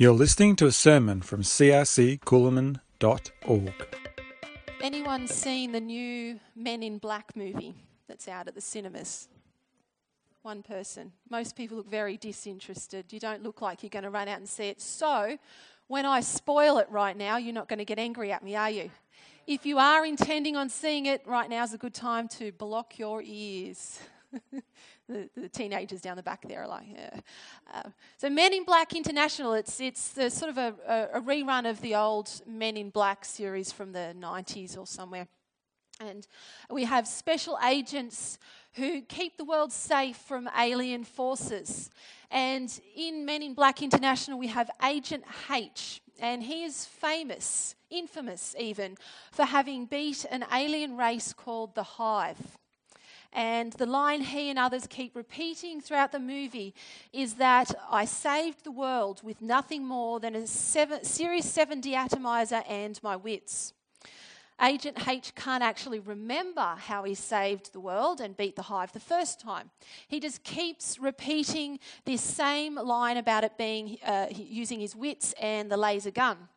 You're listening to a sermon from crccoolum.org. Anyone seen the new Men in Black movie that's out at the cinemas? One person. Most people look very disinterested. You don't look like you're going to run out and see it. So, when I spoil it right now, you're not going to get angry at me, are you? If you are intending on seeing it, right now is a good time to block your ears. the, the, teenagers down the back there are like, yeah. Uh, so Men in Black International, it's, it's sort of a, a, rerun of the old Men in Black series from the 90s or somewhere. And we have special agents who keep the world safe from alien forces. And in Men in Black International, we have Agent H, and he is famous, infamous even, for having beat an alien race called the Hive. And the line he and others keep repeating throughout the movie is that I saved the world with nothing more than a seven, Series 7 deatomizer and my wits. Agent H can't actually remember how he saved the world and beat the hive the first time. He just keeps repeating this same line about it being uh, using his wits and the laser gun.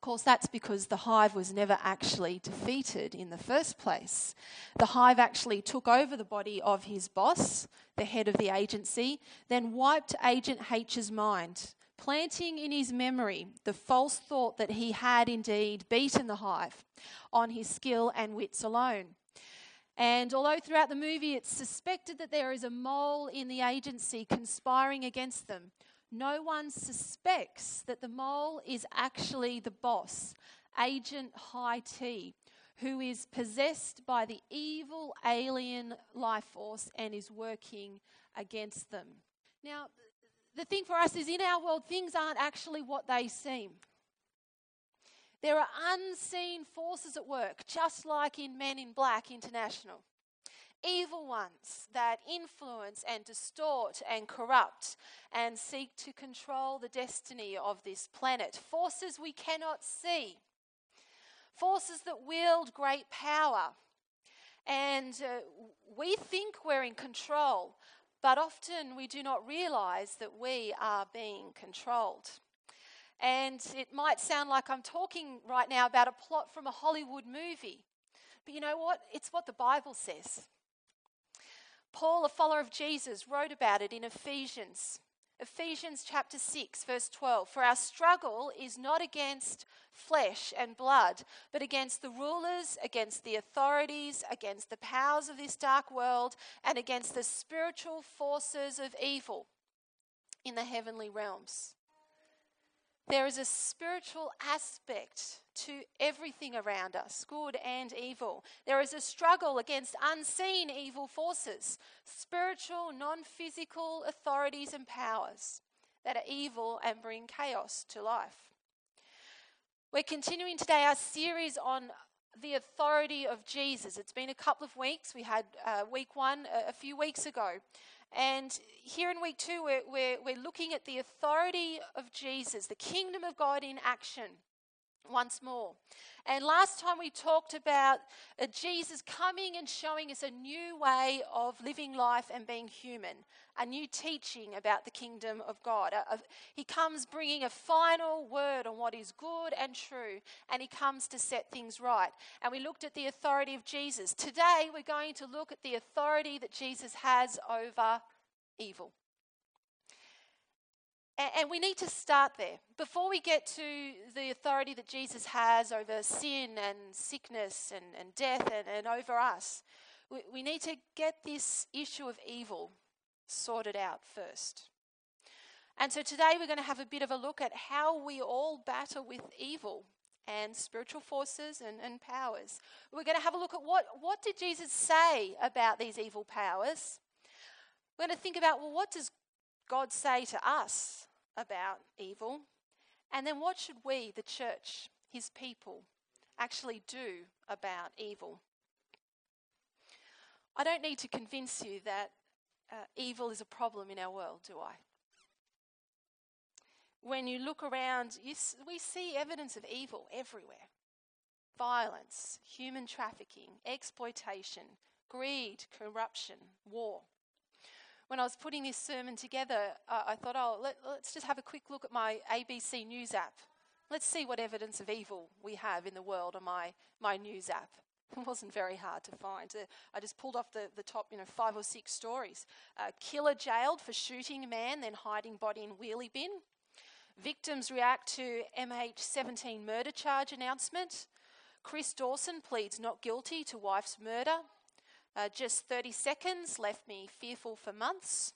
Of course, that's because the hive was never actually defeated in the first place. The hive actually took over the body of his boss, the head of the agency, then wiped Agent H's mind, planting in his memory the false thought that he had indeed beaten the hive on his skill and wits alone. And although throughout the movie it's suspected that there is a mole in the agency conspiring against them, no one suspects that the mole is actually the boss, Agent High T, who is possessed by the evil alien life force and is working against them. Now, the thing for us is in our world, things aren't actually what they seem. There are unseen forces at work, just like in Men in Black International evil ones that influence and distort and corrupt and seek to control the destiny of this planet. Forces we cannot see, forces that wield great power. And uh, we think we're in control, but often we do not realize that we are being controlled. And it might sound like I'm talking right now about a plot from a Hollywood movie. But you know what? It's what the Bible says. Paul, a follower of Jesus, wrote about it in Ephesians. Ephesians chapter 6, verse 12. For our struggle is not against flesh and blood, but against the rulers, against the authorities, against the powers of this dark world, and against the spiritual forces of evil in the heavenly realms. There is a spiritual aspect to everything around us, good and evil. There is a struggle against unseen evil forces, spiritual, non physical authorities and powers that are evil and bring chaos to life. We're continuing today our series on the authority of Jesus. It's been a couple of weeks. We had uh, week one a, a few weeks ago. And here in week two, we're, we're, we're looking at the authority of Jesus, the kingdom of God in action once more. And last time we talked about uh, Jesus coming and showing us a new way of living life and being human, a new teaching about the kingdom of God. Uh, he comes bringing a final word on what is good and true, and he comes to set things right. And we looked at the authority of Jesus. Today, we're going to look at the authority that Jesus has over evil. And we need to start there. Before we get to the authority that Jesus has over sin and sickness and, and death and, and over us, we, we need to get this issue of evil sorted out first. And so today we're going to have a bit of a look at how we all battle with evil and spiritual forces and, and powers. We're going to have a look at what, what did Jesus say about these evil powers. We're going to think about, well, what does God say to us about evil? And then what should we, the church, his people, actually do about evil? I don't need to convince you that uh, evil is a problem in our world, do I? When you look around, you, we see evidence of evil everywhere violence, human trafficking, exploitation, greed, corruption, war. When I was putting this sermon together, uh, I thought, oh, let, let's just have a quick look at my ABC News app. Let's see what evidence of evil we have in the world on my, my news app. It wasn't very hard to find. Uh, I just pulled off the, the top, you know, five or six stories. Uh, killer jailed for shooting man, then hiding body in wheelie bin. Victims react to MH17 murder charge announcement. Chris Dawson pleads not guilty to wife's murder. Uh, just 30 seconds left me fearful for months.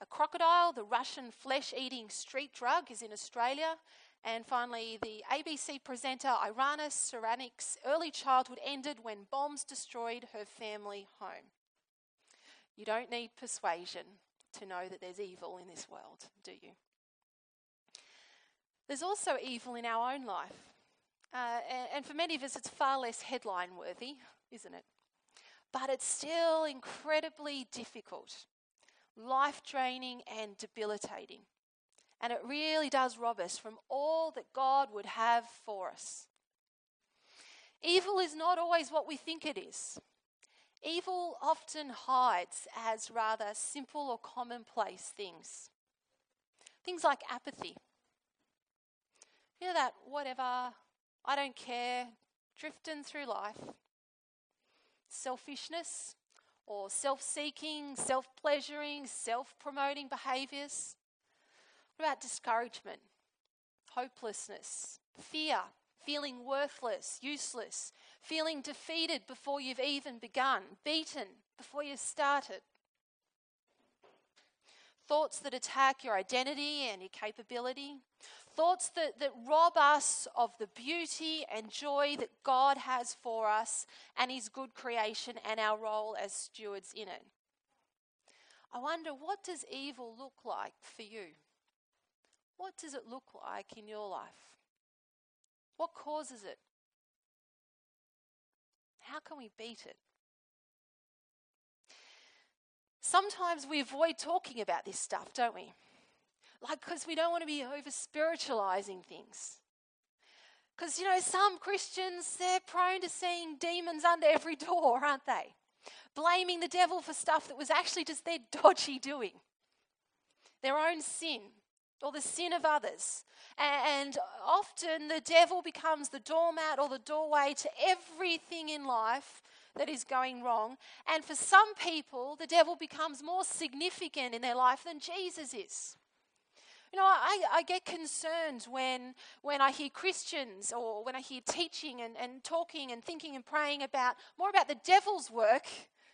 A crocodile, the Russian flesh eating street drug, is in Australia. And finally, the ABC presenter Irina Saranik's early childhood ended when bombs destroyed her family home. You don't need persuasion to know that there's evil in this world, do you? There's also evil in our own life. Uh, and, and for many of us, it's far less headline worthy, isn't it? But it's still incredibly difficult, life draining, and debilitating. And it really does rob us from all that God would have for us. Evil is not always what we think it is. Evil often hides as rather simple or commonplace things. Things like apathy. You know that whatever, I don't care, drifting through life. Selfishness or self seeking, self pleasuring, self promoting behaviors. What about discouragement, hopelessness, fear, feeling worthless, useless, feeling defeated before you've even begun, beaten before you've started? Thoughts that attack your identity and your capability. Thoughts that, that rob us of the beauty and joy that God has for us and His good creation and our role as stewards in it. I wonder, what does evil look like for you? What does it look like in your life? What causes it? How can we beat it? Sometimes we avoid talking about this stuff, don't we? Like, because we don't want to be over spiritualizing things. Because, you know, some Christians, they're prone to seeing demons under every door, aren't they? Blaming the devil for stuff that was actually just their dodgy doing, their own sin or the sin of others. And often the devil becomes the doormat or the doorway to everything in life that is going wrong. And for some people, the devil becomes more significant in their life than Jesus is. You know, I, I get concerned when, when I hear Christians or when I hear teaching and, and talking and thinking and praying about more about the devil's work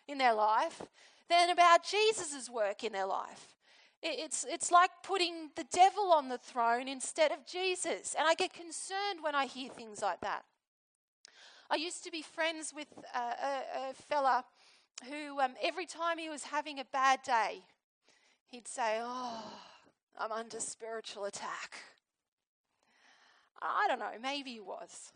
in their life than about Jesus' work in their life. It's, it's like putting the devil on the throne instead of Jesus. And I get concerned when I hear things like that. I used to be friends with a, a, a fella who, um, every time he was having a bad day, he'd say, Oh, I'm under spiritual attack. I don't know, maybe he was.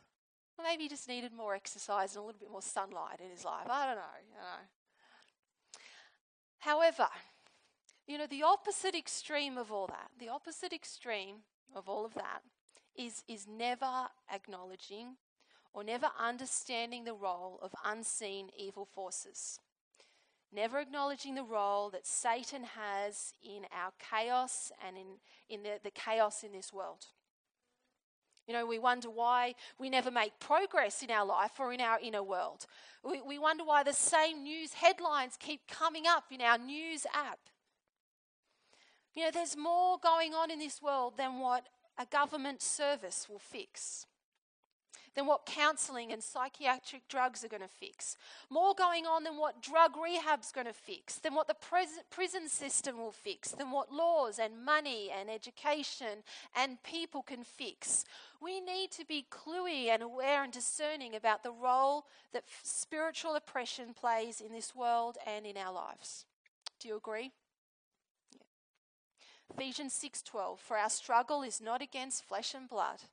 Maybe he just needed more exercise and a little bit more sunlight in his life. I don't know, you know. However, you know, the opposite extreme of all that, the opposite extreme of all of that is, is never acknowledging or never understanding the role of unseen evil forces. Never acknowledging the role that Satan has in our chaos and in, in the, the chaos in this world. You know, we wonder why we never make progress in our life or in our inner world. We, we wonder why the same news headlines keep coming up in our news app. You know, there's more going on in this world than what a government service will fix, than what counselling and psychiatric drugs are going to fix. More going on than what drug rehab's going to fix, than what the prison system will fix, than what laws and money and education and people can fix. We need to be cluey and aware and discerning about the role that spiritual oppression plays in this world and in our lives. Do you agree? Ephesians 6:12 For our struggle is not against flesh and blood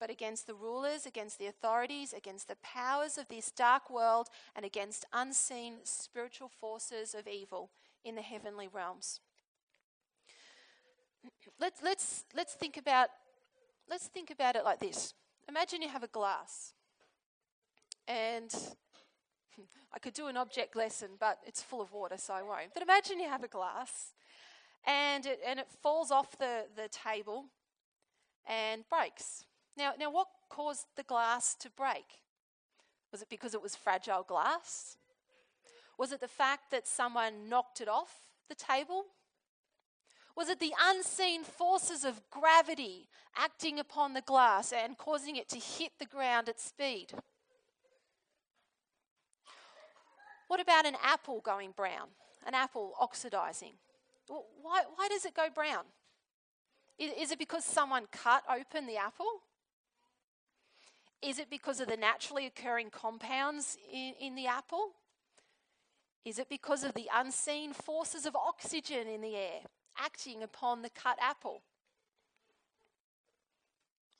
but against the rulers against the authorities against the powers of this dark world and against unseen spiritual forces of evil in the heavenly realms. Let's let's let's think about let's think about it like this. Imagine you have a glass and I could do an object lesson, but it's full of water, so I won't. But imagine you have a glass and it, and it falls off the, the table and breaks. Now, now, what caused the glass to break? Was it because it was fragile glass? Was it the fact that someone knocked it off the table? Was it the unseen forces of gravity acting upon the glass and causing it to hit the ground at speed? What about an apple going brown? An apple oxidizing? Why, why does it go brown? Is it because someone cut open the apple? Is it because of the naturally occurring compounds in, in the apple? Is it because of the unseen forces of oxygen in the air acting upon the cut apple?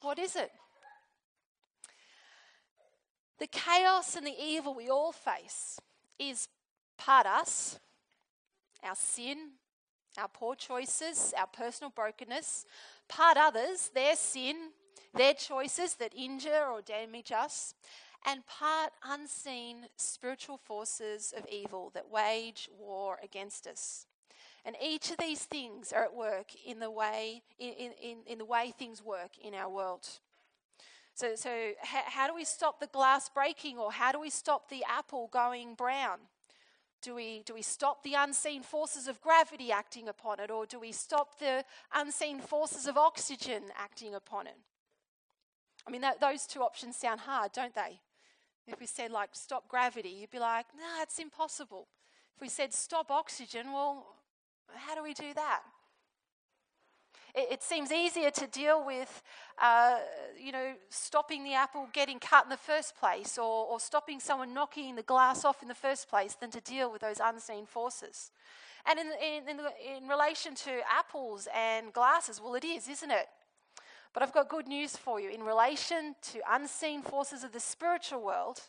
What is it? The chaos and the evil we all face is part us, our sin, our poor choices, our personal brokenness, part others, their sin, their choices that injure or damage us, and part unseen spiritual forces of evil that wage war against us. And each of these things are at work in the way, in, in, in the way things work in our world. So, so how, how do we stop the glass breaking or how do we stop the apple going brown? Do we, do we stop the unseen forces of gravity acting upon it, or do we stop the unseen forces of oxygen acting upon it? I mean, that, those two options sound hard, don't they? If we said, like, stop gravity, you'd be like, no, nah, it's impossible. If we said, stop oxygen, well, how do we do that? It, it seems easier to deal with, uh, you know, stopping the apple getting cut in the first place or, or stopping someone knocking the glass off in the first place than to deal with those unseen forces. And in, in, in, in relation to apples and glasses, well, it is, isn't it? But I've got good news for you. In relation to unseen forces of the spiritual world,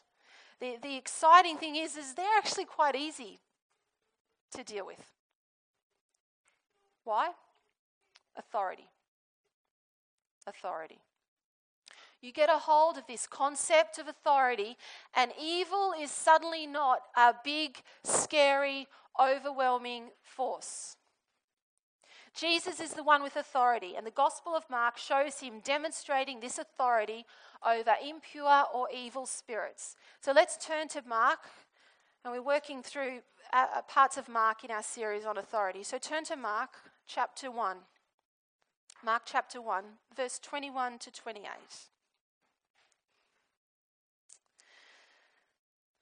the, the exciting thing is, is they're actually quite easy to deal with. Why? authority. Authority. You get a hold of this concept of authority, and evil is suddenly not a big, scary, overwhelming force. Jesus is the one with authority, and the Gospel of Mark shows him demonstrating this authority over impure or evil spirits. So let's turn to Mark, and we're working through uh, uh parts of Mark in our series on authority. So turn to Mark chapter 1. Mark chapter 1, verse 21 to 28.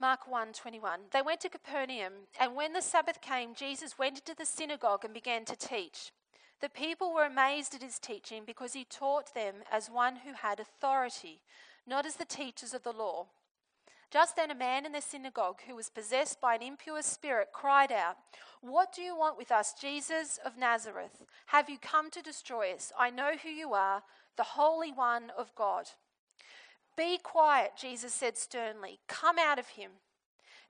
Mark 1:21 They went to Capernaum and when the Sabbath came Jesus went into the synagogue and began to teach. The people were amazed at his teaching because he taught them as one who had authority, not as the teachers of the law. Just then, a man in the synagogue who was possessed by an impure spirit cried out, What do you want with us, Jesus of Nazareth? Have you come to destroy us? I know who you are, the Holy One of God. Be quiet, Jesus said sternly. Come out of him.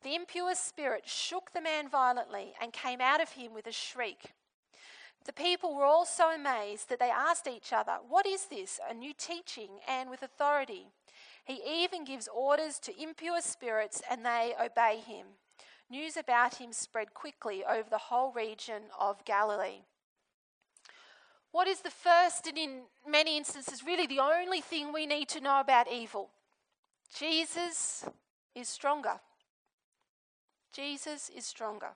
The impure spirit shook the man violently and came out of him with a shriek. The people were all so amazed that they asked each other, What is this? A new teaching and with authority. He even gives orders to impure spirits and they obey him. News about him spread quickly over the whole region of Galilee. What is the first and in many instances really the only thing we need to know about evil? Jesus is stronger. Jesus is stronger.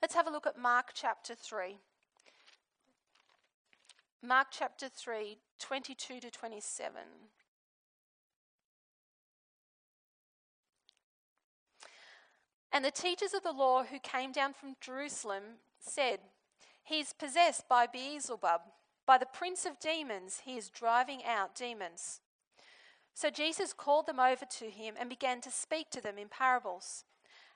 Let's have a look at Mark chapter 3. Mark chapter 3, 22 to 27. And the teachers of the law who came down from Jerusalem said, He is possessed by Beelzebub, by the prince of demons, he is driving out demons. So Jesus called them over to him and began to speak to them in parables.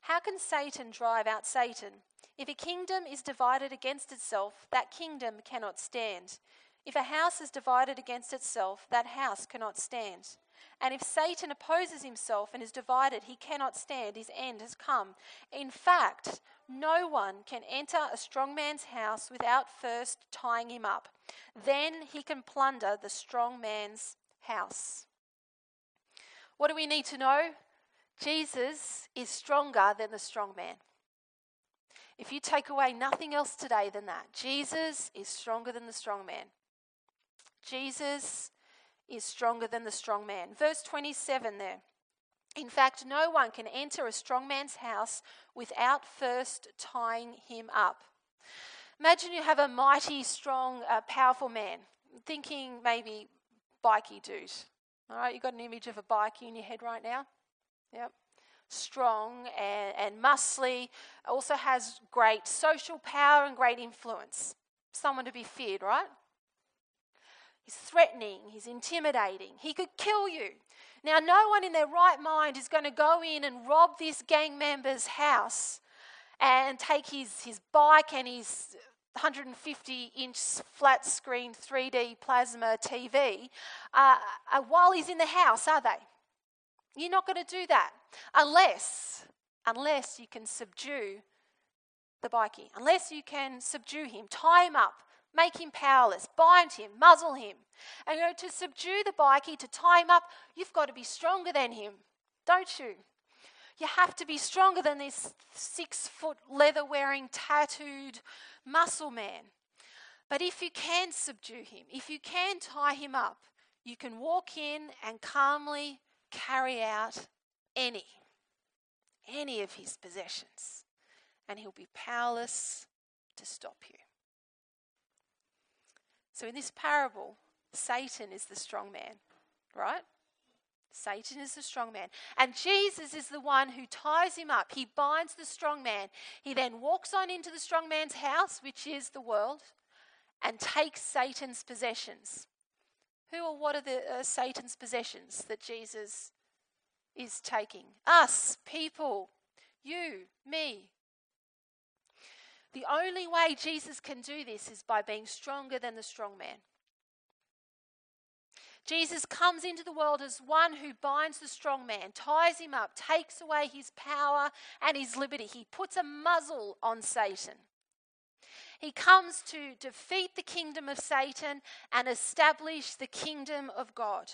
How can Satan drive out Satan? If a kingdom is divided against itself, that kingdom cannot stand. If a house is divided against itself, that house cannot stand. And if Satan opposes himself and is divided, he cannot stand. His end has come. In fact, no one can enter a strong man's house without first tying him up. Then he can plunder the strong man's house. What do we need to know? Jesus is stronger than the strong man. If you take away nothing else today than that, Jesus is stronger than the strong man. Jesus is stronger than the strong man. Verse 27 there. In fact, no one can enter a strong man's house without first tying him up. Imagine you have a mighty, strong, uh, powerful man. Thinking maybe bikey dude. All right, you've got an image of a bikey in your head right now? Yep. Strong and, and muscly, also has great social power and great influence. Someone to be feared, right? He's threatening, he's intimidating, he could kill you. Now, no one in their right mind is going to go in and rob this gang member's house and take his, his bike and his 150 inch flat screen 3D plasma TV uh, uh, while he's in the house, are they? You're not going to do that unless, unless you can subdue the bikie, unless you can subdue him, tie him up, make him powerless, bind him, muzzle him. And you know, to subdue the bikie, to tie him up, you've got to be stronger than him, don't you? You have to be stronger than this six foot leather wearing, tattooed muscle man. But if you can subdue him, if you can tie him up, you can walk in and calmly carry out any, any of his possessions, and he'll be powerless to stop you. So in this parable, Satan is the strong man, right? Satan is the strong man. And Jesus is the one who ties him up. He binds the strong man. He then walks on into the strong man's house, which is the world, and takes Satan's possessions. Who or what are the uh, Satan's possessions that Jesus is taking? Us, people, you, me. The only way Jesus can do this is by being stronger than the strong man. Jesus comes into the world as one who binds the strong man, ties him up, takes away his power and his liberty. He puts a muzzle on Satan. He comes to defeat the kingdom of Satan and establish the kingdom of God.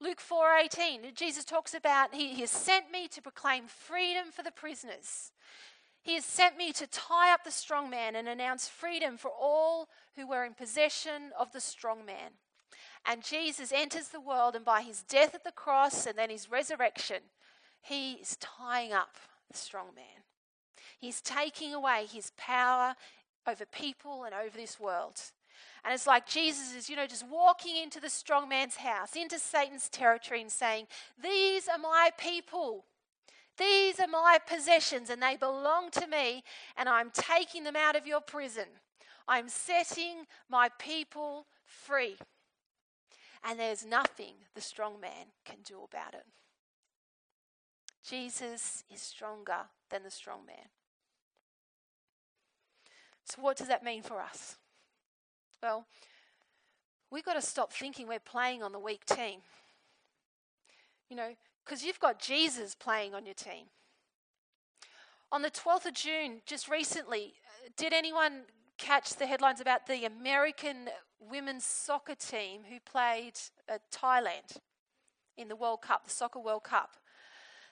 Luke 4:18 Jesus talks about he, he has sent me to proclaim freedom for the prisoners. He has sent me to tie up the strong man and announce freedom for all who were in possession of the strong man. And Jesus enters the world, and by his death at the cross and then his resurrection, he is tying up the strong man. He's taking away his power over people and over this world. And it's like Jesus is, you know, just walking into the strong man's house, into Satan's territory, and saying, These are my people. These are my possessions, and they belong to me, and I'm taking them out of your prison. I'm setting my people free and there's nothing the strong man can do about it. Jesus is stronger than the strong man. So, what does that mean for us? Well, we've got to stop thinking we're playing on the weak team. You know, because you've got Jesus playing on your team. On the 12th of June, just recently, did anyone catch the headlines about the American women's soccer team who played uh, Thailand in the World Cup, the Soccer World Cup.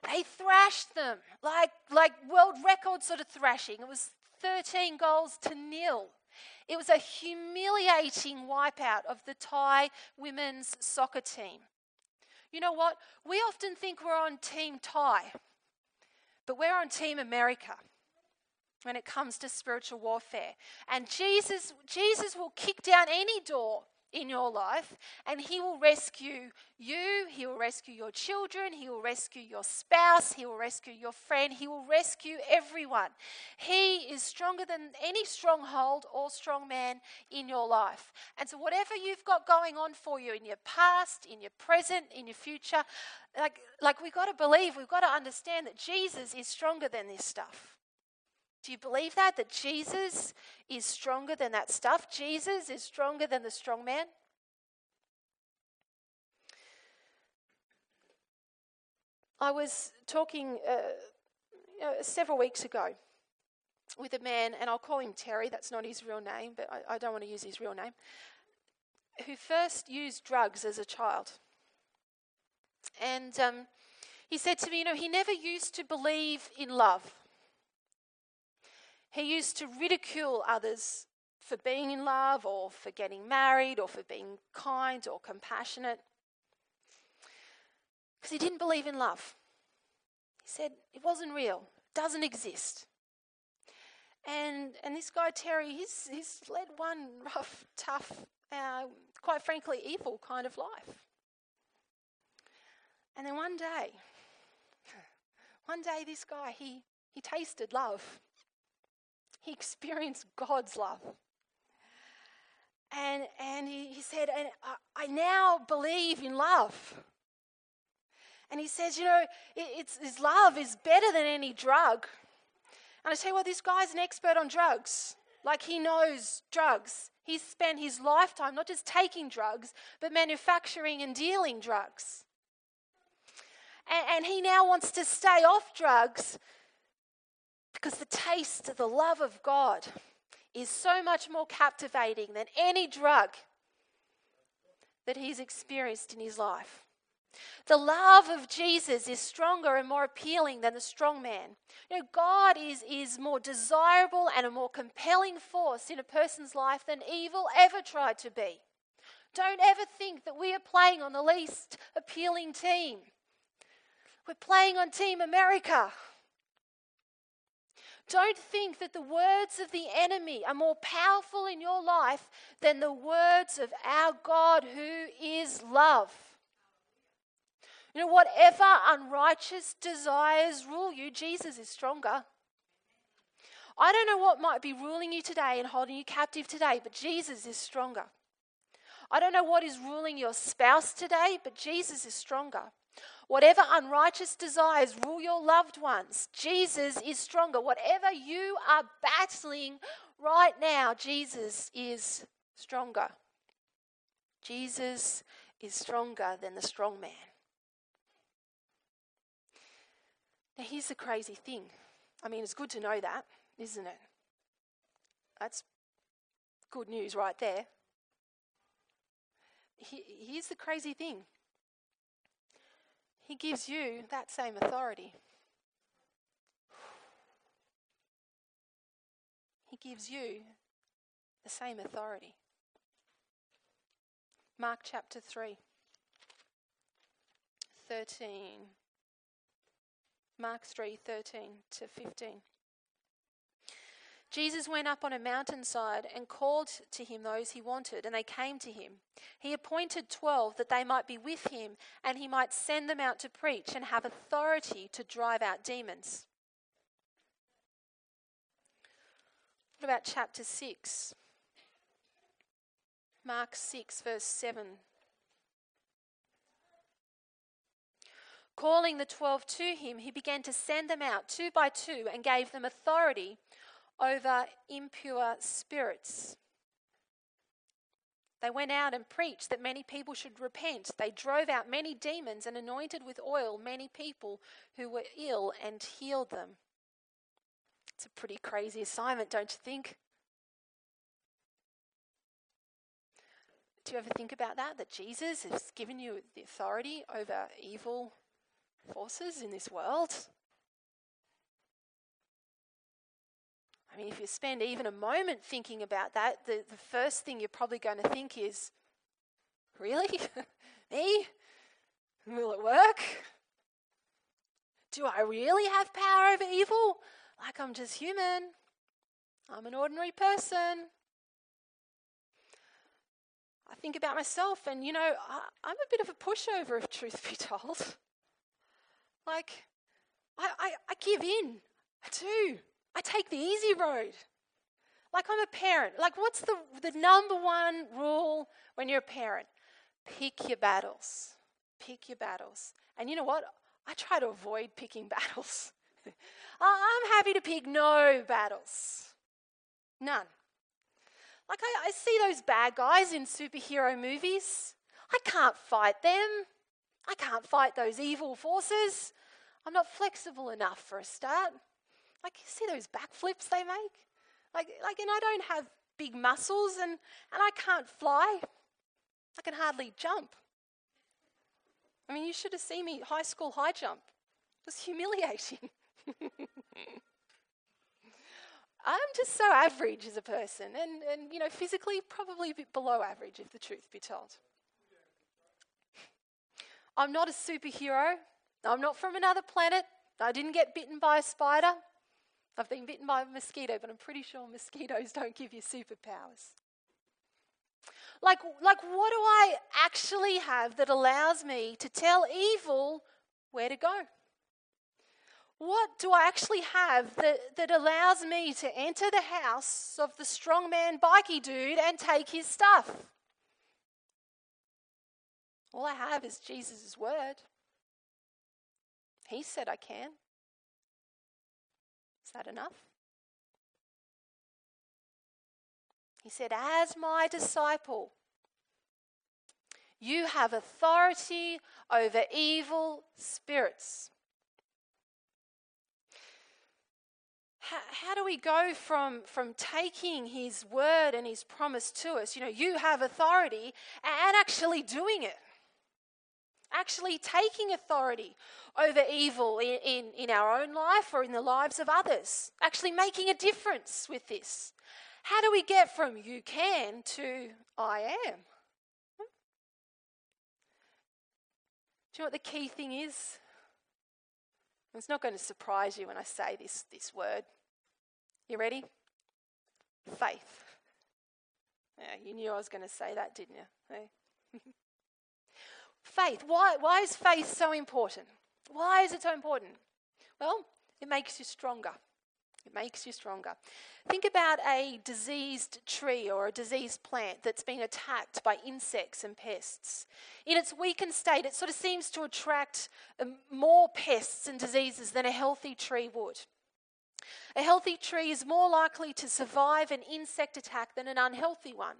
They thrashed them like, like world record sort of thrashing. It was 13 goals to nil. It was a humiliating wipeout of the Thai women's soccer team. You know what? We often think we're on Team Thai, but we're on Team America when it comes to spiritual warfare. And Jesus, Jesus will kick down any door in your life and he will rescue you, he will rescue your children, he will rescue your spouse, he will rescue your friend, he will rescue everyone. He is stronger than any stronghold or strong man in your life. And so whatever you've got going on for you in your past, in your present, in your future, like like we've got to believe, we've got to understand that Jesus is stronger than this stuff. Do you believe that? That Jesus is stronger than that stuff? Jesus is stronger than the strong man? I was talking uh, you know, several weeks ago with a man, and I'll call him Terry, that's not his real name, but I, I don't want to use his real name, who first used drugs as a child. And um, He said to me, You know, he never used to believe in love. He used to ridicule others for being in love or for getting married or for being kind or compassionate because he didn't believe in love. He said it wasn't real, doesn't exist. And, and this guy, Terry, he's, he's led one rough, tough, uh, quite frankly, evil kind of life. And then one day, one day this guy, he, he tasted love. He experienced God's love. And, and he, he said, and I, I now believe in love. And he says, you know, it, it's, his love is better than any drug. And I tell you what, this guy's an expert on drugs. Like he knows drugs. He's spent his lifetime not just taking drugs, but manufacturing and dealing drugs. And, and he now wants to stay off drugs because the taste of the love of God is so much more captivating than any drug that he's experienced in his life. The love of Jesus is stronger and more appealing than the strong man. You know, God is, is more desirable and a more compelling force in a person's life than evil ever tried to be. Don't ever think that we are playing on the least appealing team. We're playing on Team America. Don't think that the words of the enemy are more powerful in your life than the words of our God who is love. You know, whatever unrighteous desires rule you, Jesus is stronger. I don't know what might be ruling you today and holding you captive today, but Jesus is stronger. I don't know what is ruling your spouse today, but Jesus is stronger. Whatever unrighteous desires rule your loved ones, Jesus is stronger. Whatever you are battling right now, Jesus is stronger. Jesus is stronger than the strong man. Now, here's the crazy thing. I mean, it's good to know that, isn't it? That's good news right there. Here's the crazy thing He gives you that same authority. He gives you the same authority. Mark chapter 3, 13 Mark 3 13 to 15. Jesus went up on a mountainside and called to him those he wanted, and they came to him. He appointed twelve that they might be with him, and he might send them out to preach and have authority to drive out demons. What about chapter 6? Mark 6, verse 7 Calling the twelve to him, he began to send them out two by two and gave them authority over impure spirits. They went out and preached that many people should repent. They drove out many demons and anointed with oil many people who were ill and healed them. It's a pretty crazy assignment, don't you think? Do you ever think about that? That Jesus has given you the authority over evil forces in this world. I mean, if you spend even a moment thinking about that, the, the first thing you're probably going to think is, Really? Me? Will it work? Do I really have power over evil? Like I'm just human. I'm an ordinary person. I think about myself, and you know, I, am a bit of a pushover, if truth be told. Like, I, I, I give in. I do. I take the easy road. Like, I'm a parent. Like, what's the, the number one rule when you're a parent? Pick your battles. Pick your battles. And you know what? I try to avoid picking battles. I'm happy to pick no battles. None. Like, I, I see those bad guys in superhero movies. I can't fight them. I can't fight those evil forces. I'm not flexible enough for a start. Like, you see those backflips they make? Like, like, and I don't have big muscles and, and I can't fly. I can hardly jump. I mean, you should have seen me high school high jump. was humiliating. I'm just so average as a person, and, and you know, physically probably a bit below average, if the truth be told. I'm not a superhero. I'm not from another planet. I didn't get bitten by a spider. I've been bitten by a mosquito, but I'm pretty sure mosquitoes don't give you superpowers. Like, like, what do I actually have that allows me to tell evil where to go? What do I actually have that, that allows me to enter the house of the strongman bikey dude and take his stuff? All I have is Jesus' word. He said I can. Is that enough? He said, As my disciple, you have authority over evil spirits. How, how, do we go from, from taking his word and his promise to us? You know, you have authority and actually doing it. Actually taking authority over evil in, in, in our own life or in the lives of others. Actually making a difference with this. How do we get from you can to I am? Do you know what the key thing is? It's not going to surprise you when I say this, this word. You ready? Faith. Yeah, you knew I was going to say that, didn't you? Faith. Why, why is faith so important? Why is it so important? Well, it makes you stronger. It makes you stronger. Think about a diseased tree or a diseased plant that's been attacked by insects and pests. In its weakened state, it sort of seems to attract um, more pests and diseases than a healthy tree would. A healthy tree is more likely to survive an insect attack than an unhealthy one.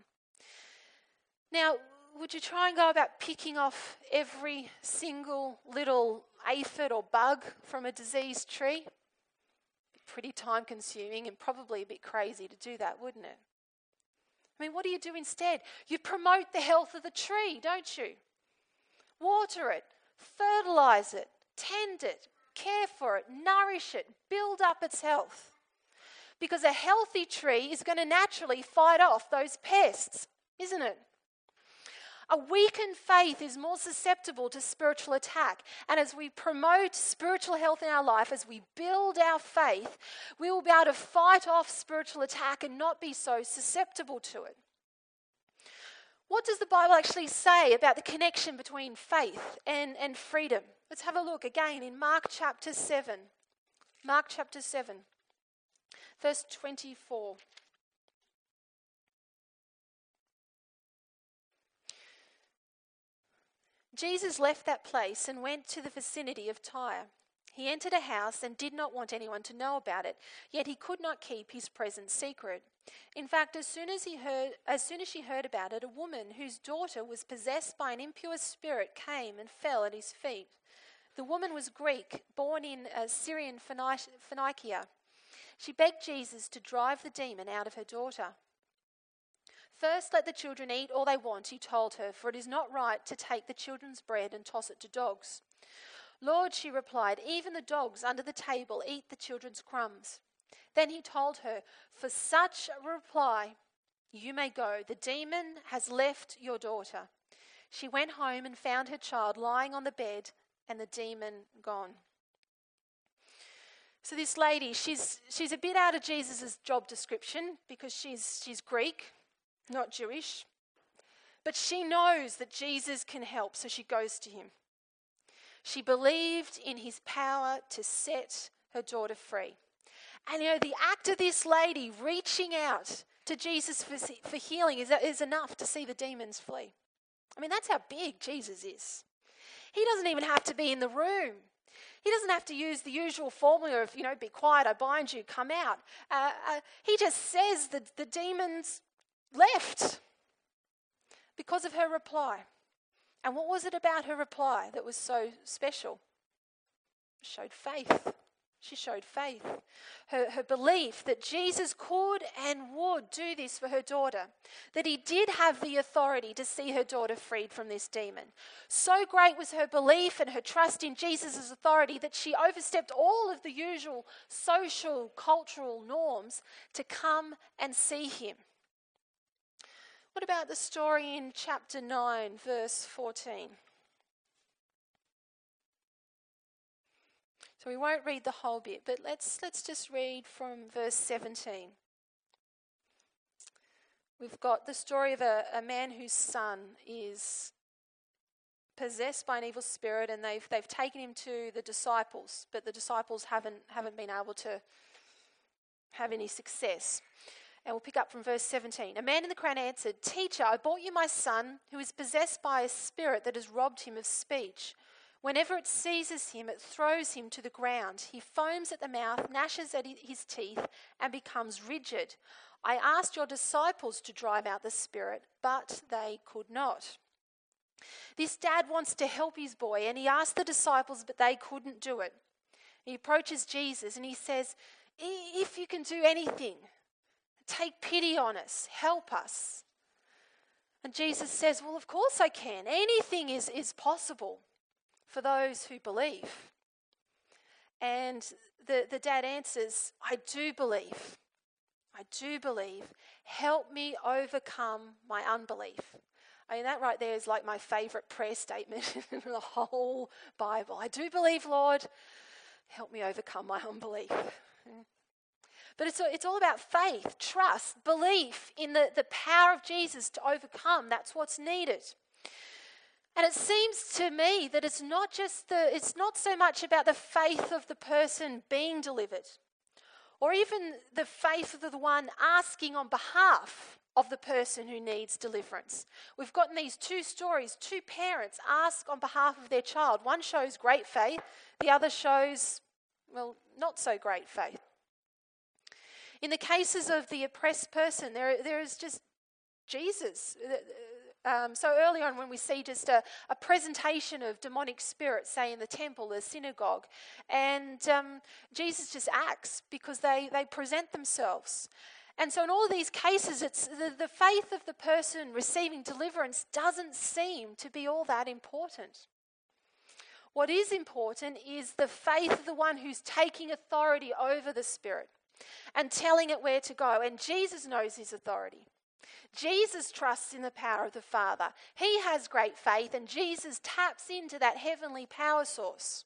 Now, would you try and go about picking off every single little aphid or bug from a diseased tree? Pretty time consuming and probably a bit crazy to do that, wouldn't it? I mean, what do you do instead? You promote the health of the tree, don't you? Water it, fertilize it, tend it, care for it, nourish it, build up its health. Because a healthy tree is going to naturally fight off those pests, isn't it? A weakened faith is more susceptible to spiritual attack. And as we promote spiritual health in our life, as we build our faith, we will be able to fight off spiritual attack and not be so susceptible to it. What does the Bible actually say about the connection between faith and, and freedom? Let's have a look again in Mark chapter 7. Mark chapter 7, verse 24. Jesus left that place and went to the vicinity of Tyre. He entered a house and did not want anyone to know about it, yet he could not keep his presence secret. In fact, as soon as, he heard, as soon as she heard about it, a woman whose daughter was possessed by an impure spirit came and fell at his feet. The woman was Greek, born in uh, Syrian Phoenicia. She begged Jesus to drive the demon out of her daughter. First, let the children eat all they want, he told her, for it is not right to take the children's bread and toss it to dogs. Lord, she replied, even the dogs under the table eat the children's crumbs. Then he told her, For such a reply, you may go. The demon has left your daughter. She went home and found her child lying on the bed and the demon gone. So this lady, she's she's a bit out of Jesus' job description because she's she's Greek not Jewish. But she knows that Jesus can help, so she goes to him. She believed in his power to set her daughter free. And you know, the act of this lady reaching out to Jesus for, for healing is, is enough to see the demons flee. I mean, that's how big Jesus is. He doesn't even have to be in the room. He doesn't have to use the usual formula of, you know, be quiet, I bind you, come out. Uh, uh, he just says that the demons left because of her reply. And what was it about her reply that was so special? Showed faith. She showed faith. Her, her belief that Jesus could and would do this for her daughter, that he did have the authority to see her daughter freed from this demon. So great was her belief and her trust in Jesus' authority that she overstepped all of the usual social, cultural norms to come and see him. What about the story in chapter 9, verse 14? So we won't read the whole bit, but let's, let's just read from verse 17. We've got the story of a, a man whose son is possessed by an evil spirit and they've, they've taken him to the disciples, but the disciples haven't, haven't been able to have any success. And we'll pick up from verse 17. A man in the crowd answered, Teacher, I brought you my son who is possessed by a spirit that has robbed him of speech. Whenever it seizes him, it throws him to the ground. He foams at the mouth, gnashes at his teeth, and becomes rigid. I asked your disciples to drive out the spirit, but they could not. This dad wants to help his boy, and he asked the disciples, but they couldn't do it. He approaches Jesus and he says, If you can do anything, take pity on us, help us. And Jesus says, Well, of course I can. Anything is, is possible for those who believe. And the, the dad answers, I do believe. I do believe. Help me overcome my unbelief. I mean, that right there is like my favorite prayer statement in the whole Bible. I do believe, Lord. Help me overcome my unbelief. But it's, it's all about faith, trust, belief in the, the power of Jesus to overcome. That's what's needed. And it seems to me that it's not just the, it's not so much about the faith of the person being delivered, or even the faith of the one asking on behalf of the person who needs deliverance. We've gotten these two stories two parents ask on behalf of their child. One shows great faith, the other shows, well, not so great faith. In the cases of the oppressed person, there, there is just Jesus. Um, so early on, when we see just a, a, presentation of demonic spirits, say in the temple, the synagogue, and um, Jesus just acts because they, they present themselves. And so, in all these cases, it's the, the faith of the person receiving deliverance doesn't seem to be all that important. What is important is the faith of the one who's taking authority over the spirit and telling it where to go. And Jesus knows his authority. Jesus trusts in the power of the Father. He has great faith, and Jesus taps into that heavenly power source.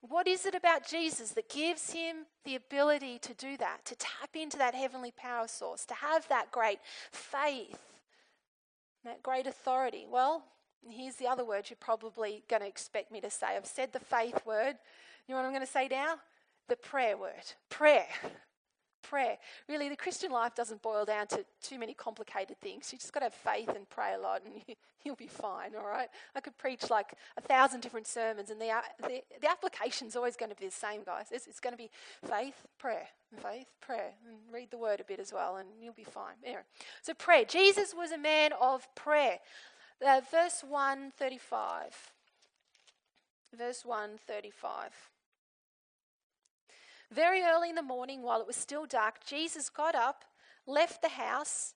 What is it about Jesus that gives him the ability to do that, to tap into that heavenly power source, to have that great faith, that great authority? Well, here's the other word you're probably going to expect me to say. I've said the faith word. You know what I'm going to say now? The prayer word. Prayer prayer. Really, the Christian life doesn't boil down to too many complicated things. You just got to have faith and pray a lot, and you, will be fine, all right? I could preach like a thousand different sermons, and the, the, the application's always going to be the same, guys. It's, it's going to be faith, prayer, faith, prayer, and read the word a bit as well, and you'll be fine. Anyway, so prayer. Jesus was a man of prayer. Uh, verse 135. Verse 135. Very early in the morning, while it was still dark, Jesus got up, left the house.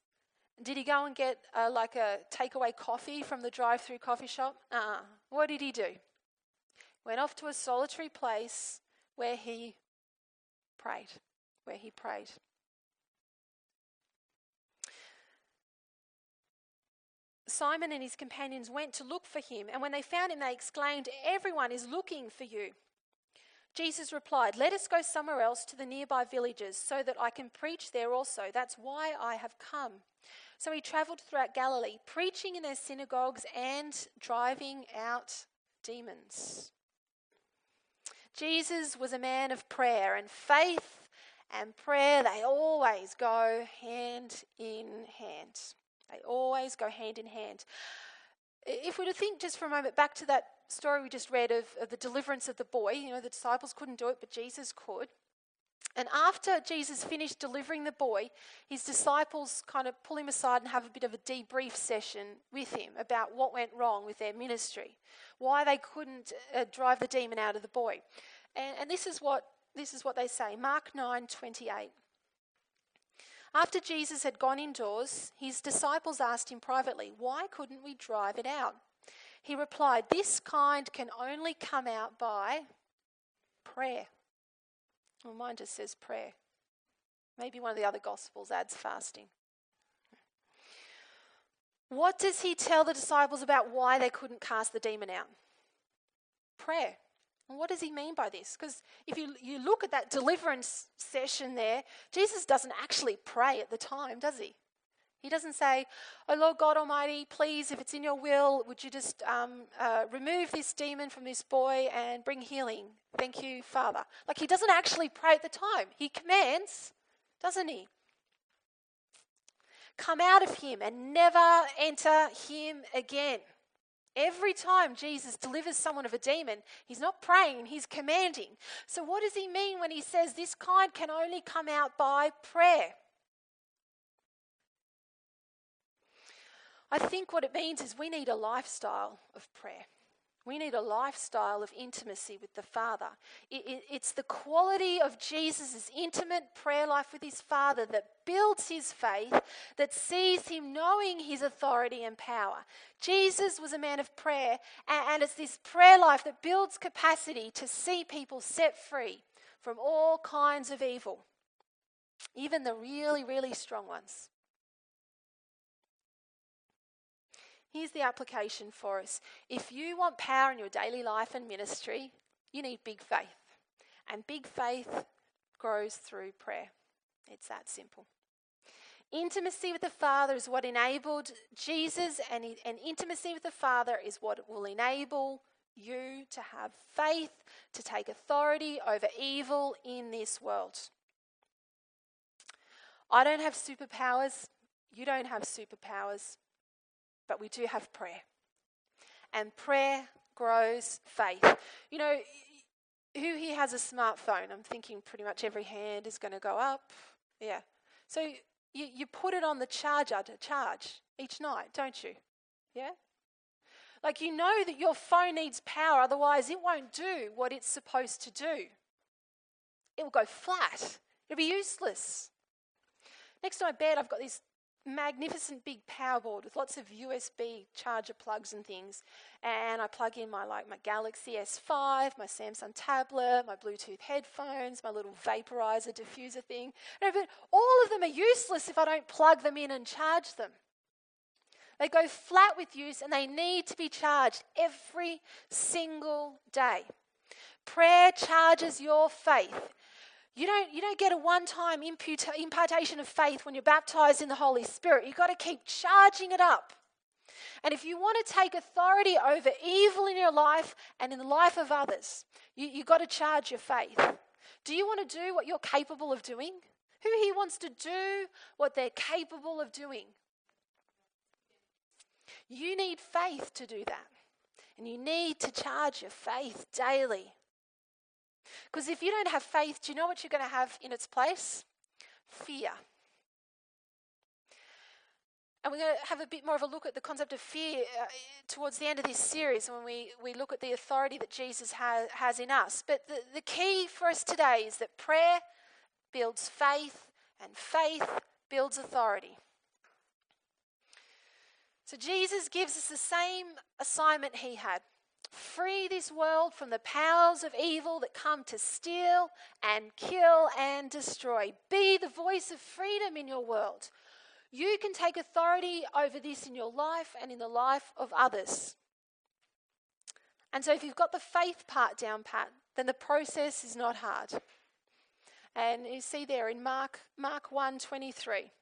Did he go and get uh, like a takeaway coffee from the drive through coffee shop? Uh-uh. What did he do? Went off to a solitary place where he prayed. Where he prayed. Simon and his companions went to look for him, and when they found him, they exclaimed, Everyone is looking for you. Jesus replied, Let us go somewhere else to the nearby villages so that I can preach there also. That's why I have come. So he traveled throughout Galilee, preaching in their synagogues and driving out demons. Jesus was a man of prayer, and faith and prayer, they always go hand in hand. They always go hand in hand. If we were to think just for a moment back to that story we just read of, of the deliverance of the boy, you know, the disciples couldn't do it, but Jesus could. And after Jesus finished delivering the boy, his disciples kind of pull him aside and have a bit of a debrief session with him about what went wrong with their ministry, why they couldn't uh, drive the demon out of the boy. And, and this, is what, this is what they say Mark 9 28. After Jesus had gone indoors, his disciples asked him privately, Why couldn't we drive it out? He replied, This kind can only come out by prayer. Well, mine just says prayer. Maybe one of the other Gospels adds fasting. What does he tell the disciples about why they couldn't cast the demon out? Prayer. What does he mean by this? Because if you, you look at that deliverance session there, Jesus doesn't actually pray at the time, does he? He doesn't say, Oh Lord God Almighty, please, if it's in your will, would you just um, uh, remove this demon from this boy and bring healing? Thank you, Father. Like he doesn't actually pray at the time. He commands, doesn't he? Come out of him and never enter him again. Every time Jesus delivers someone of a demon, he's not praying, he's commanding. So, what does he mean when he says this kind can only come out by prayer? I think what it means is we need a lifestyle of prayer. We need a lifestyle of intimacy with the Father. It, it, it's the quality of Jesus' intimate prayer life with his Father that builds his faith, that sees him knowing his authority and power. Jesus was a man of prayer, and, and it's this prayer life that builds capacity to see people set free from all kinds of evil, even the really, really strong ones. Here's the application for us. If you want power in your daily life and ministry, you need big faith. And big faith grows through prayer. It's that simple. Intimacy with the Father is what enabled Jesus, and, and intimacy with the Father is what will enable you to have faith, to take authority over evil in this world. I don't have superpowers. You don't have superpowers but we do have prayer. And prayer grows faith. You know, who here has a smartphone? I'm thinking pretty much every hand is going to go up. Yeah. So you, you put it on the charger to charge each night, don't you? Yeah? Like you know that your phone needs power, otherwise, it won't do what it's supposed to do. It will go flat, it'll be useless. Next to my bed, I've got this magnificent big power board with lots of USB charger plugs and things. And I plug in my like my Galaxy S5, my Samsung tablet, my Bluetooth headphones, my little vaporizer diffuser thing. But all of them are useless if I don't plug them in and charge them. They go flat with use and they need to be charged every single day. Prayer charges your faith. You don't, you don't get a one time impartation of faith when you're baptized in the Holy Spirit. You've got to keep charging it up. And if you want to take authority over evil in your life and in the life of others, you, you've got to charge your faith. Do you want to do what you're capable of doing? Who here wants to do what they're capable of doing? You need faith to do that. And you need to charge your faith daily. Because if you don't have faith, do you know what you're going to have in its place? Fear. And we're going to have a bit more of a look at the concept of fear uh, towards the end of this series when we, we look at the authority that Jesus ha- has in us. But the, the key for us today is that prayer builds faith, and faith builds authority. So Jesus gives us the same assignment he had Free this world from the powers of evil that come to steal and kill and destroy. Be the voice of freedom in your world. You can take authority over this in your life and in the life of others. And so, if you've got the faith part down pat, then the process is not hard. And you see there in Mark Mark 1:23.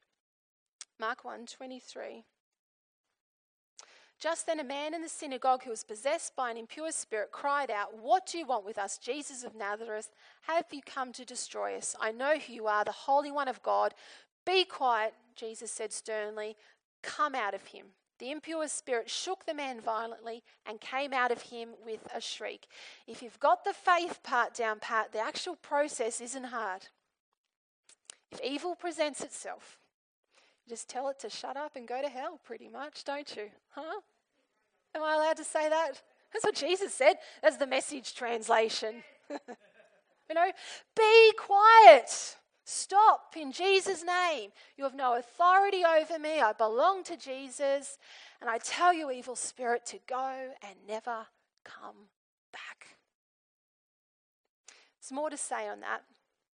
Mark 1:23. Just then, a man in the synagogue who was possessed by an impure spirit cried out, What do you want with us, Jesus of Nazareth? Have you come to destroy us? I know who you are, the Holy One of God. Be quiet, Jesus said sternly. Come out of him. The impure spirit shook the man violently and came out of him with a shriek. If you've got the faith part down pat, the actual process isn't hard. If evil presents itself, just tell it to shut up and go to hell, pretty much, don't you? Huh? Am I allowed to say that? That's what Jesus said. That's the message translation. You know, be quiet. Stop in Jesus' name. You have no authority over me. I belong to Jesus. And I tell you, evil spirit, to go and never come back. There's more to say on that,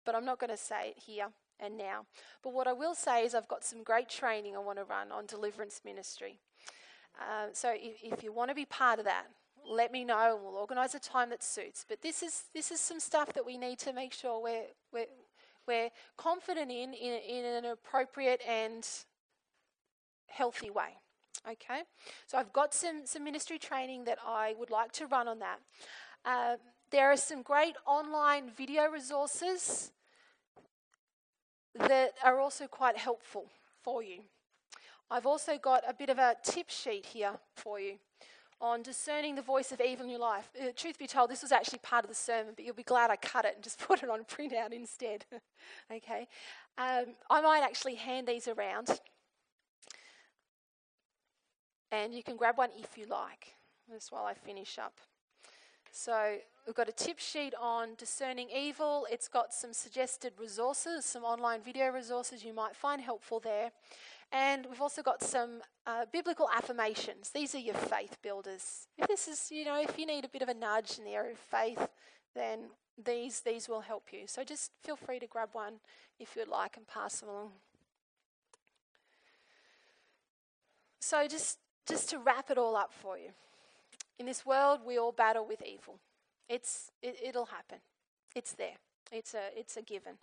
but I'm not going to say it here and now. But what I will say is, I've got some great training I want to run on deliverance ministry. Uh, so if, if you want to be part of that, let me know and we'll organise a time that suits. But this is this is some stuff that we need to make sure we're we're, we're confident in, in in an appropriate and healthy way. Okay, so I've got some some ministry training that I would like to run on that. Uh, there are some great online video resources that are also quite helpful for you. I've also got a bit of a tip sheet here for you on discerning the voice of evil in your life. Uh, truth be told, this was actually part of the sermon, but you'll be glad I cut it and just put it on printout instead. okay? Um, I might actually hand these around, and you can grab one if you like, just while I finish up. So we've got a tip sheet on discerning evil. It's got some suggested resources, some online video resources you might find helpful there. And we've also got some uh, biblical affirmations. These are your faith builders. If this is, you know, if you need a bit of a nudge in the area of faith, then these these will help you. So just feel free to grab one if you'd like and pass them along. So just just to wrap it all up for you. In this world, we all battle with evil. It's, it, it'll happen. It's there. It's a, it's a given.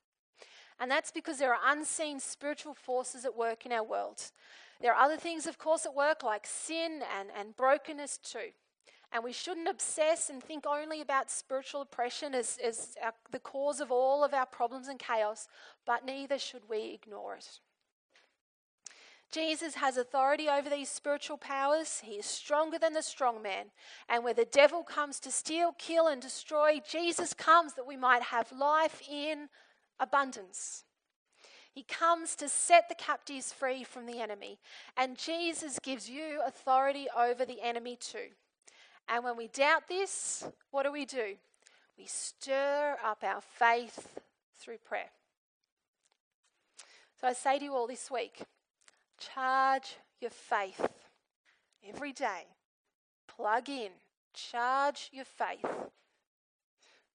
And that's because there are unseen spiritual forces at work in our world. There are other things, of course, at work like sin and, and brokenness too. And we shouldn't obsess and think only about spiritual oppression as, as our, the cause of all of our problems and chaos, but neither should we ignore it. Jesus has authority over these spiritual powers. He is stronger than the strong man. And where the devil comes to steal, kill, and destroy, Jesus comes that we might have life in abundance. He comes to set the captives free from the enemy. And Jesus gives you authority over the enemy too. And when we doubt this, what do we do? We stir up our faith through prayer. So I say to you all this week Charge your faith every day. Plug in, charge your faith.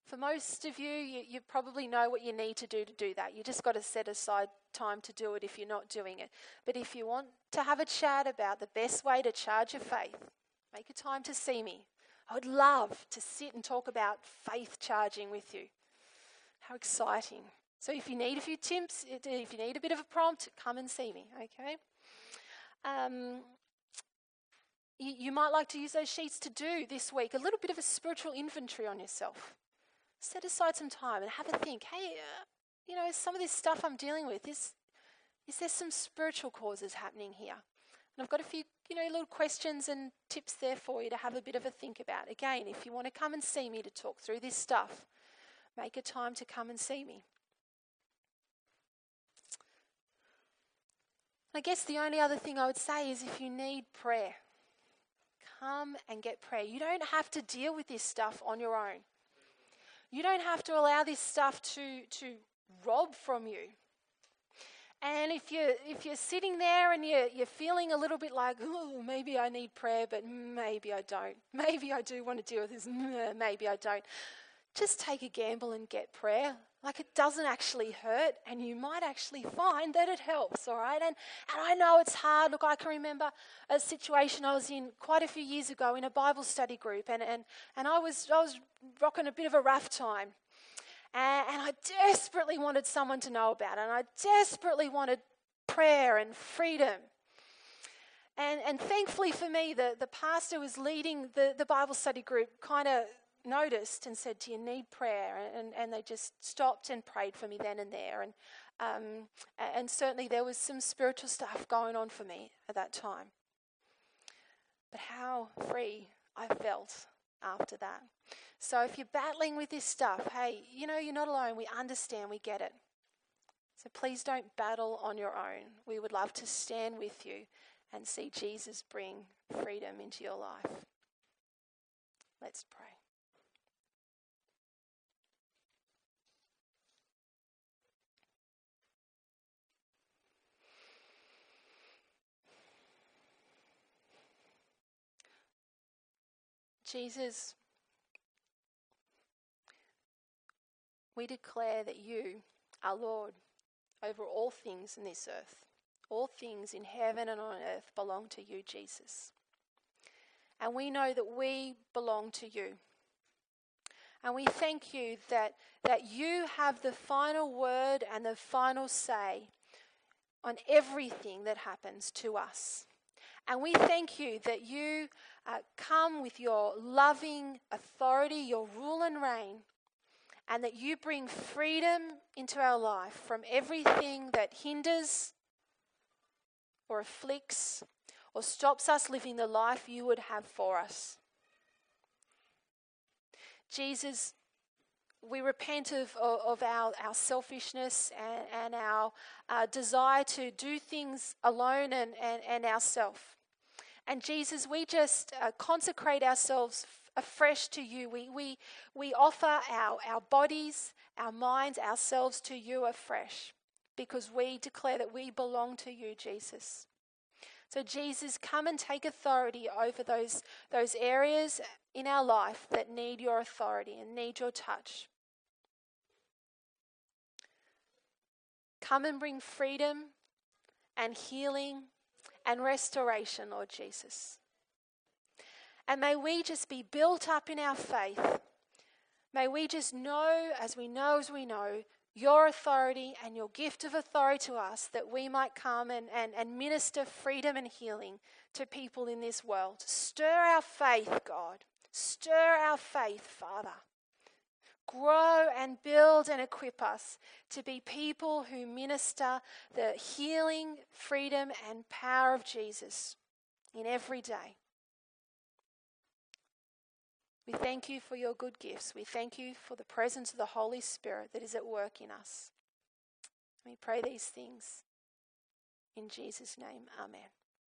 For most of you, you, you, probably know what you need to do to do that. You just got to set aside time to do it if you're not doing it. But if you want to have a chat about the best way to charge your faith, make a time to see me. I would love to sit and talk about faith charging with you. How exciting. So if you need a few tips, if you need a bit of a prompt, come and see me, okay? Um, you, you might like to use those sheets to do this week a little bit of a spiritual inventory on yourself. Set aside some time and have a think. Hey, uh, you know, some of this stuff I'm dealing with is is there some spiritual causes happening here? And I've got a few, you know, little questions and tips there for you to have a bit of a think about. Again, if you want to come and see me to talk through this stuff, make a time to come and see me. I guess the only other thing I would say is if you need prayer, come and get prayer. You don't have to deal with this stuff on your own. You don't have to allow this stuff to, to rob from you. And if you're, if you're sitting there and you're, you're feeling a little bit like, oh, maybe I need prayer, but maybe I don't. Maybe I do want to deal with this, maybe I don't. Just take a gamble and get prayer. Like it doesn't actually hurt, and you might actually find that it helps, all right? And, and I know it's hard. Look, I can remember a situation I was in quite a few years ago in a Bible study group, and, and, and I, was, I was rocking a bit of a rough time. And, and I desperately wanted someone to know about it, and I desperately wanted prayer and freedom. And, and thankfully for me, the, the pastor was leading the, the Bible study group kind of noticed and said, Do you need prayer? And, and they just stopped and prayed for me then and there. And, um, and certainly there was some spiritual stuff going on for me at that time. But how free I felt after that. So if you're battling with this stuff, hey, you know, you're not alone. We understand, we get it. So please don't battle on your own. We would love to stand with you and see Jesus bring freedom into your life. Let's pray. Jesus, we declare that you are Lord over all things in this earth. All things in heaven and on earth belong to you, Jesus. And we know that we belong to you. And we thank you that, that you have the final word and the final say on everything that happens to us. And we thank you that you uh, come with your loving authority, your rule and reign, and that you bring freedom into our life from everything that hinders or afflicts or stops us living the life you would have for us. Jesus, we repent of, of, our, our selfishness and, and our uh, desire to do things alone and, and, and ourself. And Jesus, we just uh, consecrate ourselves afresh to you. We, we, we offer our, our bodies, our minds, ourselves to you afresh because we declare that we belong to you, Jesus. So, Jesus, come and take authority over those, those areas in our life that need your authority and need your touch. Come and bring freedom and healing and restoration, Lord Jesus. And may we just be built up in our faith. May we just know, as we know, as we know, your authority and your gift of authority to us that we might come and, and, and minister freedom and healing to people in this world. Stir our faith, God. Stir our faith, Father. Grow and build and equip us to be people who minister the healing, freedom, and power of Jesus in every day. We thank you for your good gifts. We thank you for the presence of the Holy Spirit that is at work in us. We pray these things in Jesus' name. Amen.